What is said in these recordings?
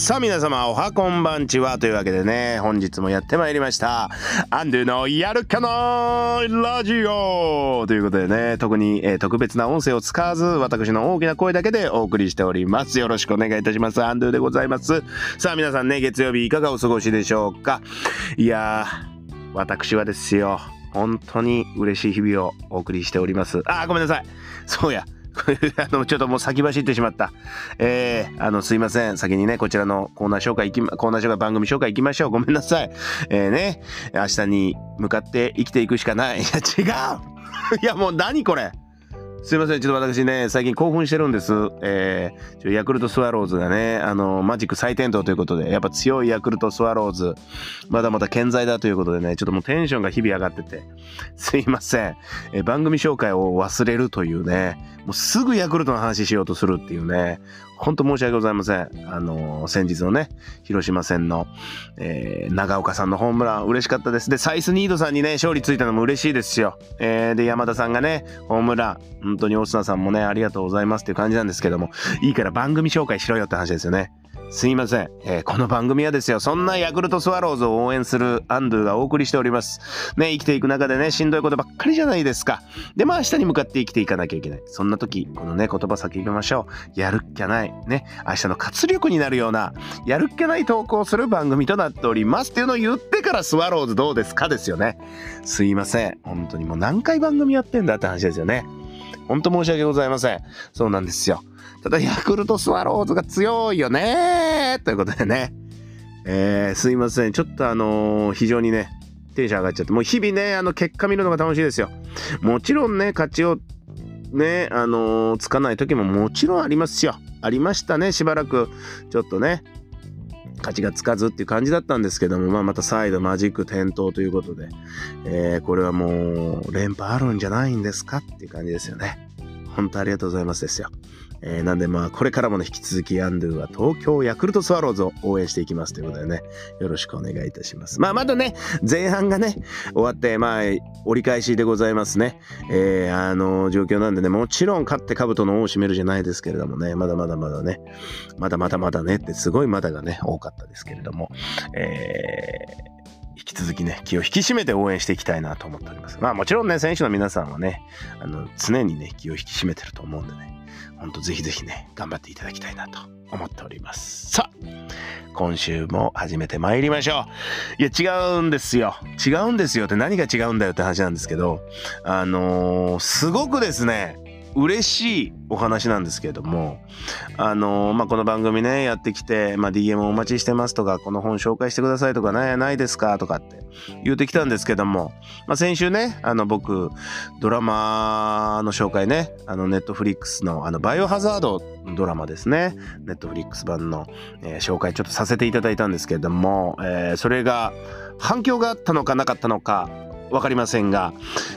さあ皆様おはこんばんちはというわけでね本日もやってまいりました。アンドゥのやるかなラジオということでね特に、えー、特別な音声を使わず私の大きな声だけでお送りしております。よろしくお願いいたします。アンドゥでございます。さあ皆さんね月曜日いかがお過ごしでしょうか？いやー私はですよ。本当に嬉しい日々をお送りしております。あーごめんなさい。そうや。あの、ちょっともう先走ってしまった。えー、あの、すいません。先にね、こちらのコーナー紹介行き、コーナー紹介、番組紹介行きましょう。ごめんなさい。えー、ね、明日に向かって生きていくしかない。いや、違う いや、もう何これすいません。ちょっと私ね、最近興奮してるんです。えー、ヤクルトスワローズがね、あの、マジック再点灯ということで、やっぱ強いヤクルトスワローズ、まだまだ健在だということでね、ちょっともうテンションが日々上がってて、すいません。えー、番組紹介を忘れるというね、もうすぐヤクルトの話しようとするっていうね、本当申し訳ございません。あのー、先日のね、広島戦の、えー、長岡さんのホームラン嬉しかったです。で、サイスニードさんにね、勝利ついたのも嬉しいですよ。えー、で、山田さんがね、ホームラン、本当に大砂さんもね、ありがとうございますっていう感じなんですけども、いいから番組紹介しろよって話ですよね。すいません、えー、この番組はですよ、そんなヤクルトスワローズを応援するアンドゥがお送りしております。ね、生きていく中でね、しんどいことばっかりじゃないですか。で、まあ明日に向かって生きていかなきゃいけない。そんな時、このね、言葉叫びましょう。やるっきゃない。ね、明日の活力になるような、やるっきゃない投稿する番組となっておりますっていうのを言ってからスワローズどうですかですよね。すいません。本当にもう何回番組やってんだって話ですよね。本当申し訳ございません。そうなんですよ。ただヤクルトスワローズが強いよねということでね。えー、すいません。ちょっとあのー、非常にね、テンション上がっちゃって、もう日々ね、あの、結果見るのが楽しいですよ。もちろんね、勝ちをね、あのー、つかない時ももちろんありますよ。ありましたね、しばらく。ちょっとね、勝ちがつかずっていう感じだったんですけども、まあ、また再度マジック点灯ということで、えー、これはもう連覇あるんじゃないんですかっていう感じですよね。本当ありがとうございますですよ。えー、なんでまあこれからもね引き続きアンドゥは東京ヤクルトスワローズを応援していきますということでねよろしくお願いいたしますまあまだね前半がね終わってまあ折り返しでございますねえー、あの状況なんでねもちろん勝って兜の尾を締めるじゃないですけれどもねまだまだまだねまだまだまだねってすごいまだがね多かったですけれどもえー引き続きね、気を引き締めて応援していきたいなと思っております。まあもちろんね、選手の皆さんはね、あの、常にね、気を引き締めてると思うんでね、ほんとぜひぜひね、頑張っていただきたいなと思っております。さあ、今週も始めてまいりましょう。いや、違うんですよ。違うんですよって何が違うんだよって話なんですけど、あのー、すごくですね、嬉しいお話なんですけれども、あのー、まあ、この番組ね、やってきて、まあ、DM お待ちしてますとか、この本紹介してくださいとかね、ないですかとかって言うてきたんですけども、まあ、先週ね、あの、僕、ドラマの紹介ね、あの、ネットフリックスの、あの、バイオハザードドラマですね、ネットフリックス版の、えー、紹介ちょっとさせていただいたんですけれども、えー、それが反響があったのかなかったのか、分かりませんが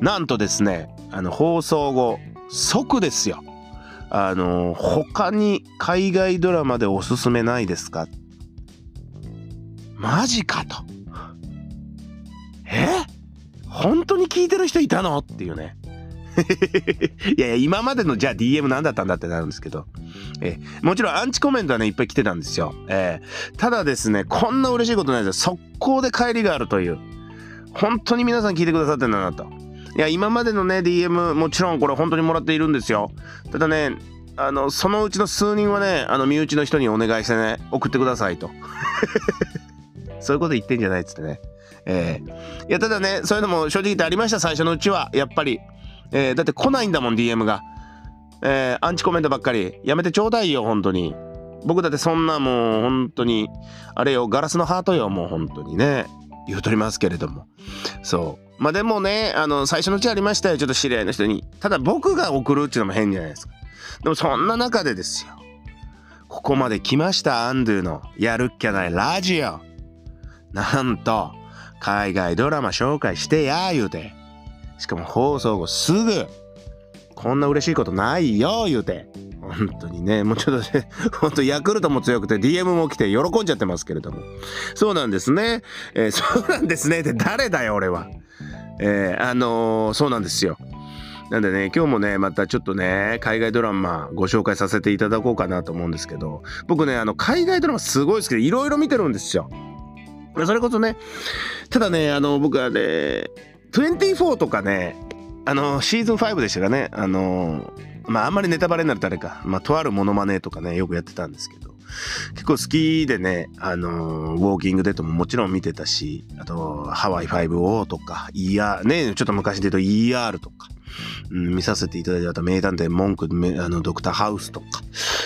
なんとですねあの放送後即ですよ。あの他に海外ドラマでおすすめないですか？マジかと。え？本当に聞いてる人いたの？っていうね。いやいや今までのじゃあ DM 何だったんだってなるんですけど、えもちろんアンチコメントはねいっぱい来てたんですよ、えー、ただですねこんな嬉しいことないですよ。速攻で帰りがあるという。本当に皆さん聞いてくださってんだなと。いや、今までのね、DM、もちろんこれ本当にもらっているんですよ。ただね、あの、そのうちの数人はね、あの、身内の人にお願いしてね、送ってくださいと。そういうこと言ってんじゃないっつってね。えー、いや、ただね、そういうのも正直言ってありました、最初のうちは。やっぱり。えー、だって来ないんだもん、DM が。えー、アンチコメントばっかり。やめてちょうだいよ、本当に。僕だってそんなもう本当に、あれよ、ガラスのハートよ、もう本当にね。言うとりますけれども。そう。まあでもね、あの、最初のうちありましたよ、ちょっと知り合いの人に。ただ僕が送るっていうのも変じゃないですか。でもそんな中でですよ。ここまで来ました、アンドゥのやるっきゃないラジオ。なんと、海外ドラマ紹介してや、言うて。しかも放送後すぐ、こんな嬉しいことないよ、言うて。本当にね、もうちょっとね、本当ヤクルトも強くて DM も来て喜んじゃってますけれども。そうなんですね。えー、そうなんですねって誰だよ、俺は。えー、あのー、そうなんですよ。なんでね、今日もね、またちょっとね、海外ドラマご紹介させていただこうかなと思うんですけど、僕ね、あの、海外ドラマすごい好きで、いろいろ見てるんですよ。それこそね、ただね、あの、僕はね、24とかね、あの、シーズン5でしたかね、あの、まあ、あんまりネタバレになるとあれか、まあ、とあるモノマネとかね、よくやってたんですけど、結構好きでね、あのウォーキングデッドももちろん見てたし、あと、ハワイ 5O とか、ER、ね、ちょっと昔で言うと ER とか、うん、見させていただいて、あと名探偵文句、あの、ドクターハウスとか、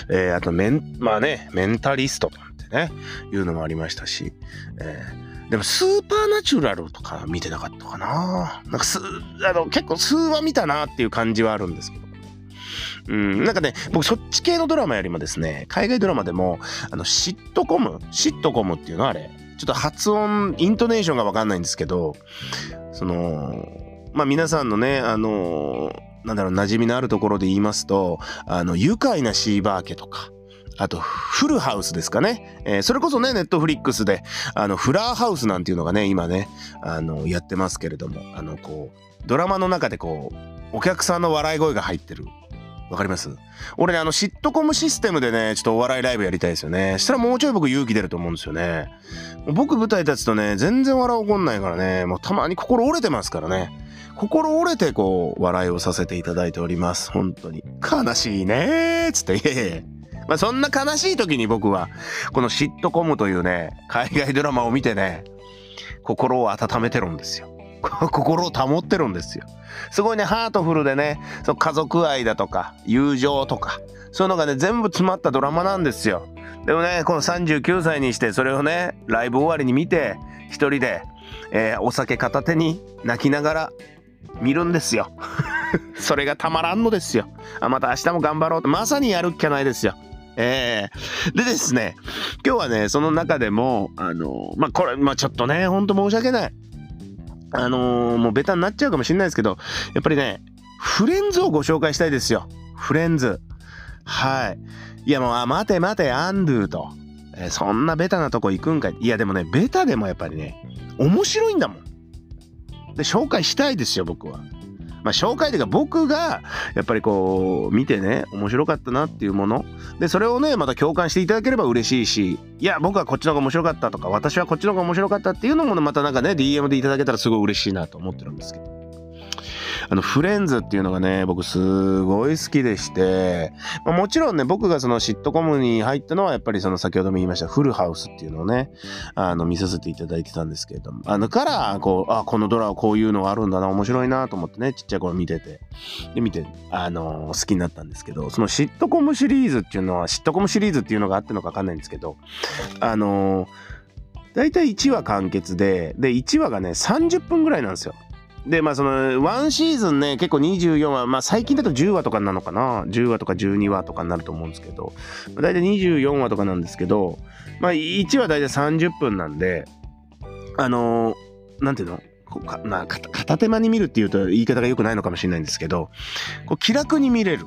えー、あとメン、まあね、メンタリストなんてね、いうのもありましたし、えー、でもスーパーナチュラルとか見てなかったかな。なんかす、あの、結構数話見たなっていう感じはあるんですけど。うん、なんかね、僕そっち系のドラマよりもですね、海外ドラマでも、あの、シットコムシットコムっていうのあれ、ちょっと発音、イントネーションがわかんないんですけど、その、まあ皆さんのね、あのなんだろう、馴染みのあるところで言いますと、あの、愉快なシーバー家とか、あと、フルハウスですかね。えー、それこそね、ネットフリックスで、あの、フラーハウスなんていうのがね、今ね、あの、やってますけれども、あの、こう、ドラマの中でこう、お客さんの笑い声が入ってる。わかります？俺ね、あの、シットコムシステムでね、ちょっとお笑いライブやりたいですよね。したらもうちょい僕勇気出ると思うんですよね。僕舞台立つとね、全然笑い起こんないからね、もうたまに心折れてますからね。心折れてこう、笑いをさせていただいております。本当に。悲しいねーつって、いえいえ。まあそんな悲しい時に僕は、このシットコムというね、海外ドラマを見てね、心を温めてるんですよ。心を保ってるんですよ。すごいね、ハートフルでね、その家族愛だとか、友情とか、そういうのがね、全部詰まったドラマなんですよ。でもね、この39歳にして、それをね、ライブ終わりに見て、一人で、えー、お酒片手に泣きながら見るんですよ。それがたまらんのですよ。あ、また明日も頑張ろうと。まさにやるっきゃないですよ。ええー、でですね、今日はね、その中でも、あのまあ、これ、まあ、ちょっとね、ほんと申し訳ない。あのー、もうベタになっちゃうかもしれないですけど、やっぱりね、フレンズをご紹介したいですよ。フレンズ。はい。いやもう、あ、待て待て、アンドゥと。えー、そんなベタなとこ行くんかい。いやでもね、ベタでもやっぱりね、面白いんだもん。で、紹介したいですよ、僕は。まあ、紹介というか僕がやっぱりこう見てね面白かったなっていうもの。でそれをねまた共感していただければ嬉しいしいや僕はこっちの方が面白かったとか私はこっちの方が面白かったっていうのもまたなんかね DM でいただけたらすごい嬉しいなと思ってるんですけど。あの、フレンズっていうのがね、僕すごい好きでして、まあ、もちろんね、僕がそのシットコムに入ったのは、やっぱりその先ほども言いました、フルハウスっていうのをね、あの、見させていただいてたんですけれども、あの、から、こう、あ、このドラはこういうのがあるんだな、面白いなと思ってね、ちっちゃい頃見てて、で、見て、あの好きになったんですけど、そのシットコムシリーズっていうのは、シットコムシリーズっていうのがあってのかわかんないんですけど、あの大体1話完結で、で、1話がね、30分ぐらいなんですよ。で、まあその、ワンシーズンね、結構24話、まあ最近だと10話とかなのかな ?10 話とか12話とかになると思うんですけど、まあ、大体24話とかなんですけど、まあ1話大体30分なんで、あのー、なんていうの？まあ、片手間に見るっていうと言い方が良くないのかもしれないんですけど、こう気楽に見れる。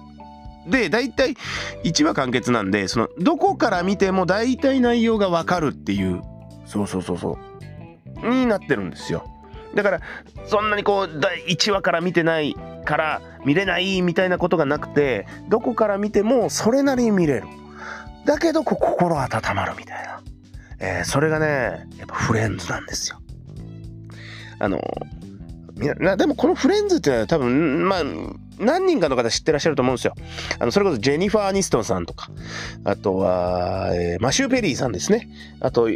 で、大体1話完結なんで、その、どこから見ても大体内容がわかるっていう、そうそうそうそう、になってるんですよ。だからそんなにこう第1話から見てないから見れないみたいなことがなくてどこから見てもそれなりに見れるだけど心温まるみたいな、えー、それがねやっぱフレンズなんですよあのでもこのフレンズってのは多分まあ何人かの方知ってらっしゃると思うんですよ。あのそれこそジェニファー・アニストンさんとか、あとは、えー、マシュー・ペリーさんですね。あと、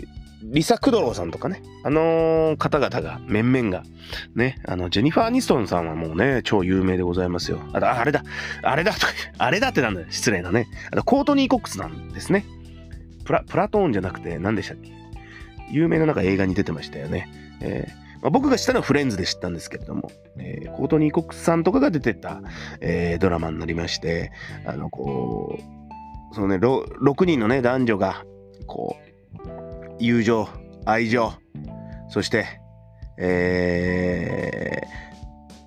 リサ・クドローさんとかね、あのー、方々が、面々が、ね、あの、ジェニファー・アニストンさんはもうね、超有名でございますよ。ああれだ、あれだ、あれだってなんだよ、失礼なね。あと、コートニー・コックスなんですね。プラ、プラトーンじゃなくて、何でしたっけ？有名ななんか映画に出てましたよね。えー、僕が知ったのはフレンズで知ったんですけれども、えー、コートニー・コックスさんとかが出てた、えー、ドラマになりまして、あの、こう、そのね、6人のね、男女が、こう、友情、愛情、そして、え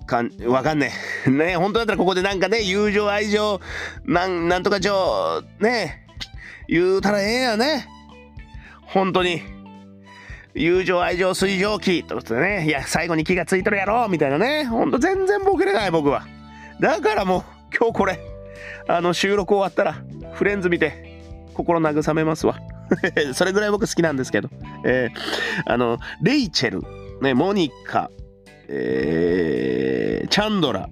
ー、かん、わかんねえ。ね本当だったらここでなんかね、友情、愛情、なん、なんとか情、ね言うたらええやね。本当に。友情、愛情、水蒸気とかね、いや、最後に気がついとるやろみたいなね。ほんと全然ボケれない、僕は。だからもう今日これあの収録終わったらフレンズ見て心慰めますわ それぐらい僕好きなんですけど、えー、あのレイチェル、ね、モニカ、えー、チャンドラ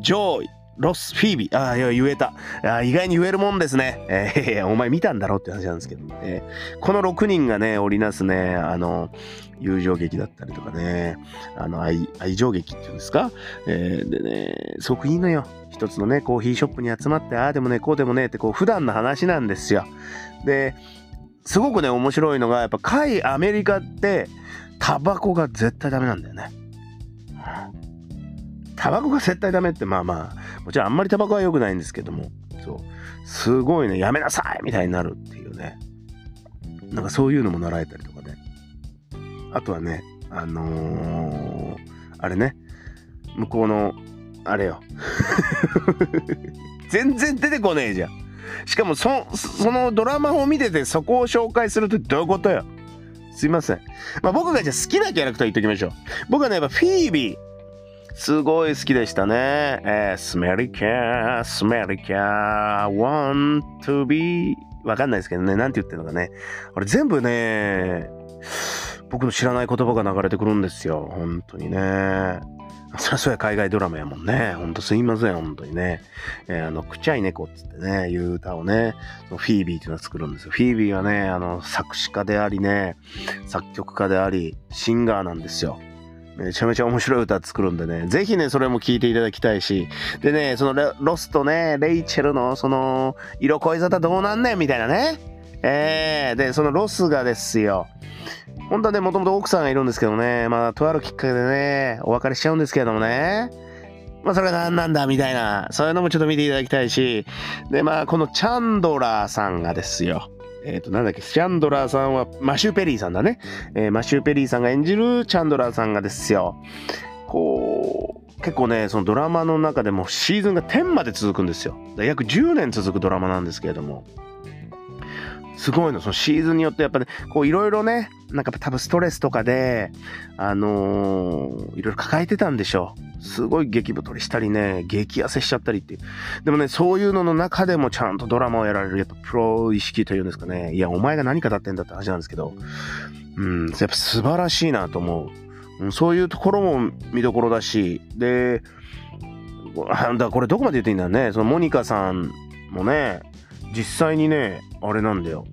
ジョーイロス・フィービー。ああ、言えた。あ意外に言えるもんですね。えー、お前見たんだろうって話なんですけど、えー、この6人がね、織りなすね、あの、友情劇だったりとかね、あの愛、愛情劇っていうんですか、えー、でね、すごくいいのよ。一つのね、コーヒーショップに集まって、ああでもね、こうでもねって、こう、普段の話なんですよ。で、すごくね、面白いのが、やっぱ、海アメリカって、タバコが絶対ダメなんだよね。タバコが絶対ダメって、まあまあ、もちろんあんまりタバコは良くないんですけども、そう、すごいね、やめなさいみたいになるっていうね。なんかそういうのも習えたりとかね。あとはね、あのー、あれね、向こうの、あれよ。全然出てこねえじゃん。しかもそ、そのドラマを見ててそこを紹介するとどういうことよ？すいません。まあ僕がじゃあ好きなキャラクター言っておきましょう。僕はね、やっぱフィービー。すごい好きでしたね。えー、スメリキャー、スメリキャー、want to be わかんないですけどね、なんて言ってるのかね。あれ全部ね、僕の知らない言葉が流れてくるんですよ。本当にね。そりゃそうや海外ドラマやもんね。ほんとすいません、本当にね。えー、あの、くちゃい猫っつってね、いう歌をね、フィービーっていうのを作るんですよ。フィービーはね、あの、作詞家でありね、作曲家であり、シンガーなんですよ。めちゃめちゃ面白い歌作るんでね、ぜひね、それも聴いていただきたいし、でね、そのロスとね、レイチェルのその、色恋沙汰どうなんねんみたいなね。えー、で、そのロスがですよ、本当はね、もともと奥さんがいるんですけどね、まあ、とあるきっかけでね、お別れしちゃうんですけれどもね、まあ、それが何なんだみたいな、そういうのもちょっと見ていただきたいし、で、まあ、このチャンドラーさんがですよ、えっ、ー、と、なんだっけ、チャンドラーさんは、マシュー・ペリーさんだね。えー、マシュー・ペリーさんが演じるチャンドラーさんがですよ、こう、結構ね、そのドラマの中でもシーズンが10まで続くんですよ。約10年続くドラマなんですけれども、すごいの、そのシーズンによってやっぱね、こういろいろね、なんか多分ストレスとかで、あのー、いろいろ抱えてたんでしょう。すごい激太りしたりね、激痩せしちゃったりっていう。でもね、そういうのの中でもちゃんとドラマをやられる、やっぱプロ意識というんですかね。いや、お前が何語ってんだって話なんですけど、うん、やっぱ素晴らしいなと思う。そういうところも見どころだし、で、だこれどこまで言っていいんだね。そのモニカさんもね、実際にね、あれなんだよ。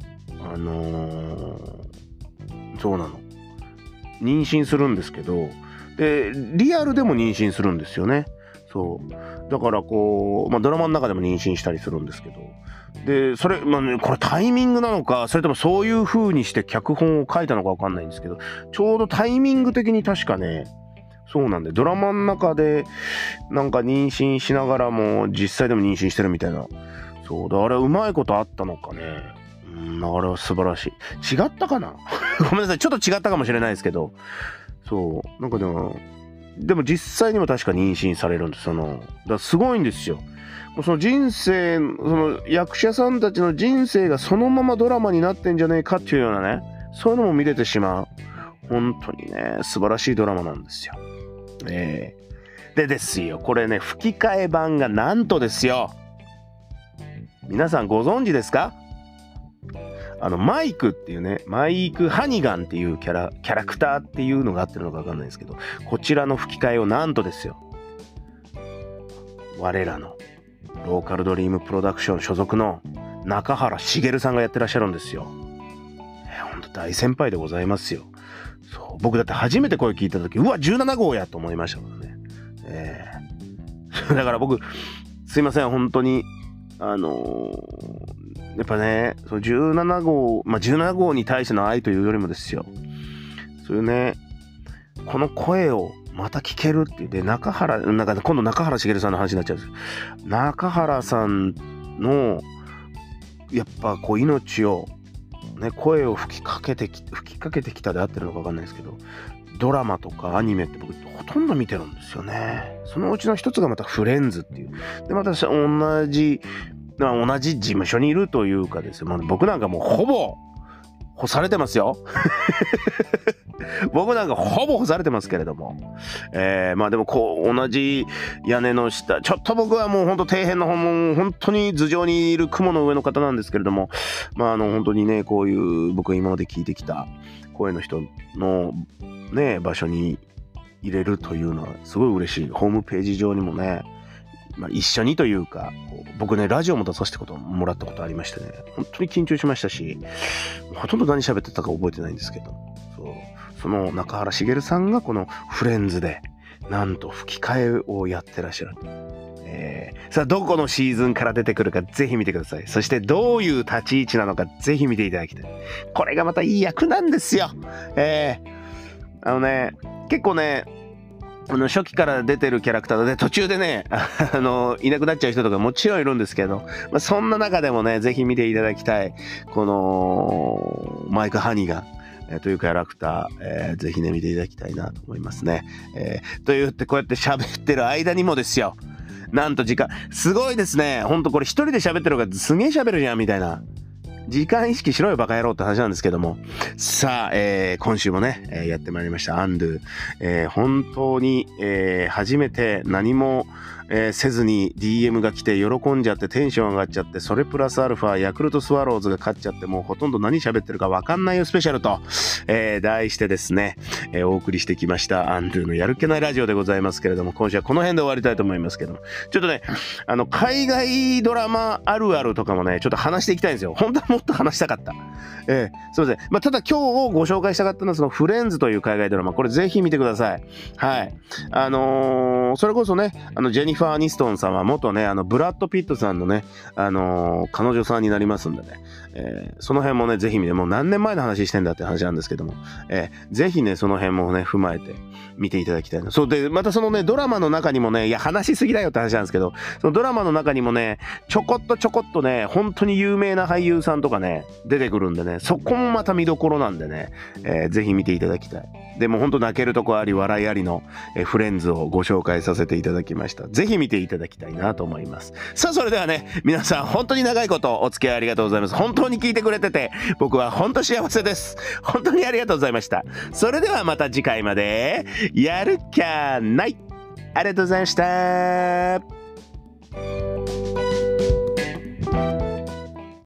あのー、そうなの。妊娠するんですけど、で、リアルでも妊娠するんですよね。そう。だからこう、まあドラマの中でも妊娠したりするんですけど、で、それ、まあね、これタイミングなのか、それともそういう風にして脚本を書いたのかわかんないんですけど、ちょうどタイミング的に確かね、そうなんで、ドラマの中で、なんか妊娠しながらも、実際でも妊娠してるみたいな。そうだ、あれ、うまいことあったのかね。うん、あれは素晴らしい。違ったかな？ごめんなさい。ちょっと違ったかもしれないですけど。そう。なんかでも、でも実際にも確か妊娠されるんです。その、だすごいんですよ。その人生、その役者さんたちの人生がそのままドラマになってんじゃねえかっていうようなね、そういうのも見れてしまう。本当にね、素晴らしいドラマなんですよ。えー、でですよ、これね、吹き替え版がなんとですよ。皆さんご存知ですか？あの、マイクっていうね、マイク・ハニガンっていうキャラ、キャラクターっていうのがあってるのかわかんないですけど、こちらの吹き替えをなんとですよ、我らのローカルドリームプロダクション所属の中原茂さんがやってらっしゃるんですよ。えー、ほんと大先輩でございますよ。そう、僕だって初めて声聞いた時、うわ、17号やと思いましたからね。えー、だから僕、すいません、本当に、あのー、やっぱね、その17号、まあ、17号に対しての愛というよりもですよ、そういうね、この声をまた聞けるっていう、で、中原、なんか今度中原茂さんの話になっちゃうんです中原さんの、やっぱこう命を、ね、声を吹きかけてき、吹きかけてきたで合ってるのかわかんないですけど、ドラマとかアニメって僕ほとんど見てるんですよね。そのうちの一つがまたフレンズっていう。で、また同じ、同じ事務所にいるというかですね、まあ、僕なんかもうほぼ、干されてますよ。僕なんかほぼ干されてますけれども。えー、まあでもこう、同じ屋根の下、ちょっと僕はもうほんと底辺の方も本当に頭上にいる雲の上の方なんですけれども、まああの本当にね、こういう僕が今まで聞いてきた声の人のね、場所に入れるというのはすごい嬉しい。ホームページ上にもね、まあ、一緒にというか、僕ね、ラジオも出させてこともらったことありましてね、本当に緊張しましたし、ほとんど何喋ってたか覚えてないんですけど、そうその中原茂さんがこのフレンズで、なんと吹き替えをやってらっしゃる。えー、さあ、どこのシーズンから出てくるかぜひ見てください。そしてどういう立ち位置なのかぜひ見ていただきたい。これがまたいい役なんですよ。えー、あのね、結構ね、あの初期から出てるキャラクターで途中でね、あの、いなくなっちゃう人とかもちろんいるんですけど、まあ、そんな中でもね、ぜひ見ていただきたい、この、マイク・ハニーが、えー、というキャラクター、えー、ぜひね、見ていただきたいなと思いますね。えー、と言って、こうやって喋ってる間にもですよ、なんと時間、すごいですね。ほんとこれ一人で喋ってる方がすげえ喋るじゃん、みたいな。時間意識しろよバカ野郎って話なんですけども。さあ、えー、今週もね、えー、やってまいりました。アンドゥ。えー、本当に、えー、初めて何も、えー、せずに DM が来て喜んじゃってテンション上がっちゃってそれプラスアルファヤクルトスワローズが勝っちゃってもうほとんど何喋ってるかわかんないよスペシャルと、えー、題してですね、えー、お送りしてきましたアンドゥのやるっけないラジオでございますけれども今週はこの辺で終わりたいと思いますけどもちょっとねあの海外ドラマあるあるとかもねちょっと話していきたいんですよ。本当はもっと話したかった。えー、すいません。まあただ今日をご紹介したかったのはそのフレンズという海外ドラマ。これぜひ見てください。はい。あのー、それこそねあのジェニファー・アニストンさんは元ね、あの、ブラッド・ピットさんのね、あのー、彼女さんになりますんでね、えー、その辺もね、ぜひ見て、もう何年前の話してんだって話なんですけども、えー、ぜひね、その辺もね、踏まえて見ていただきたいな。そうで、またそのね、ドラマの中にもね、いや、話しすぎだよって話なんですけど、そのドラマの中にもね、ちょこっとちょこっとね、本当に有名な俳優さんとかね、出てくるんでね、そこもまた見どころなんでね、えー、ぜひ見ていただきたい。でも本当泣けるとこあり、笑いありの、え、フレンズをご紹介させていただきました。ぜひ見ていただきたいなと思います。さあ、それではね、皆さん本当に長いことお付き合いありがとうございます。本当に聞いてくれてて、僕は本当幸せです。本当にありがとうございました。それではまた次回まで、やるきゃない。ありがとうございました。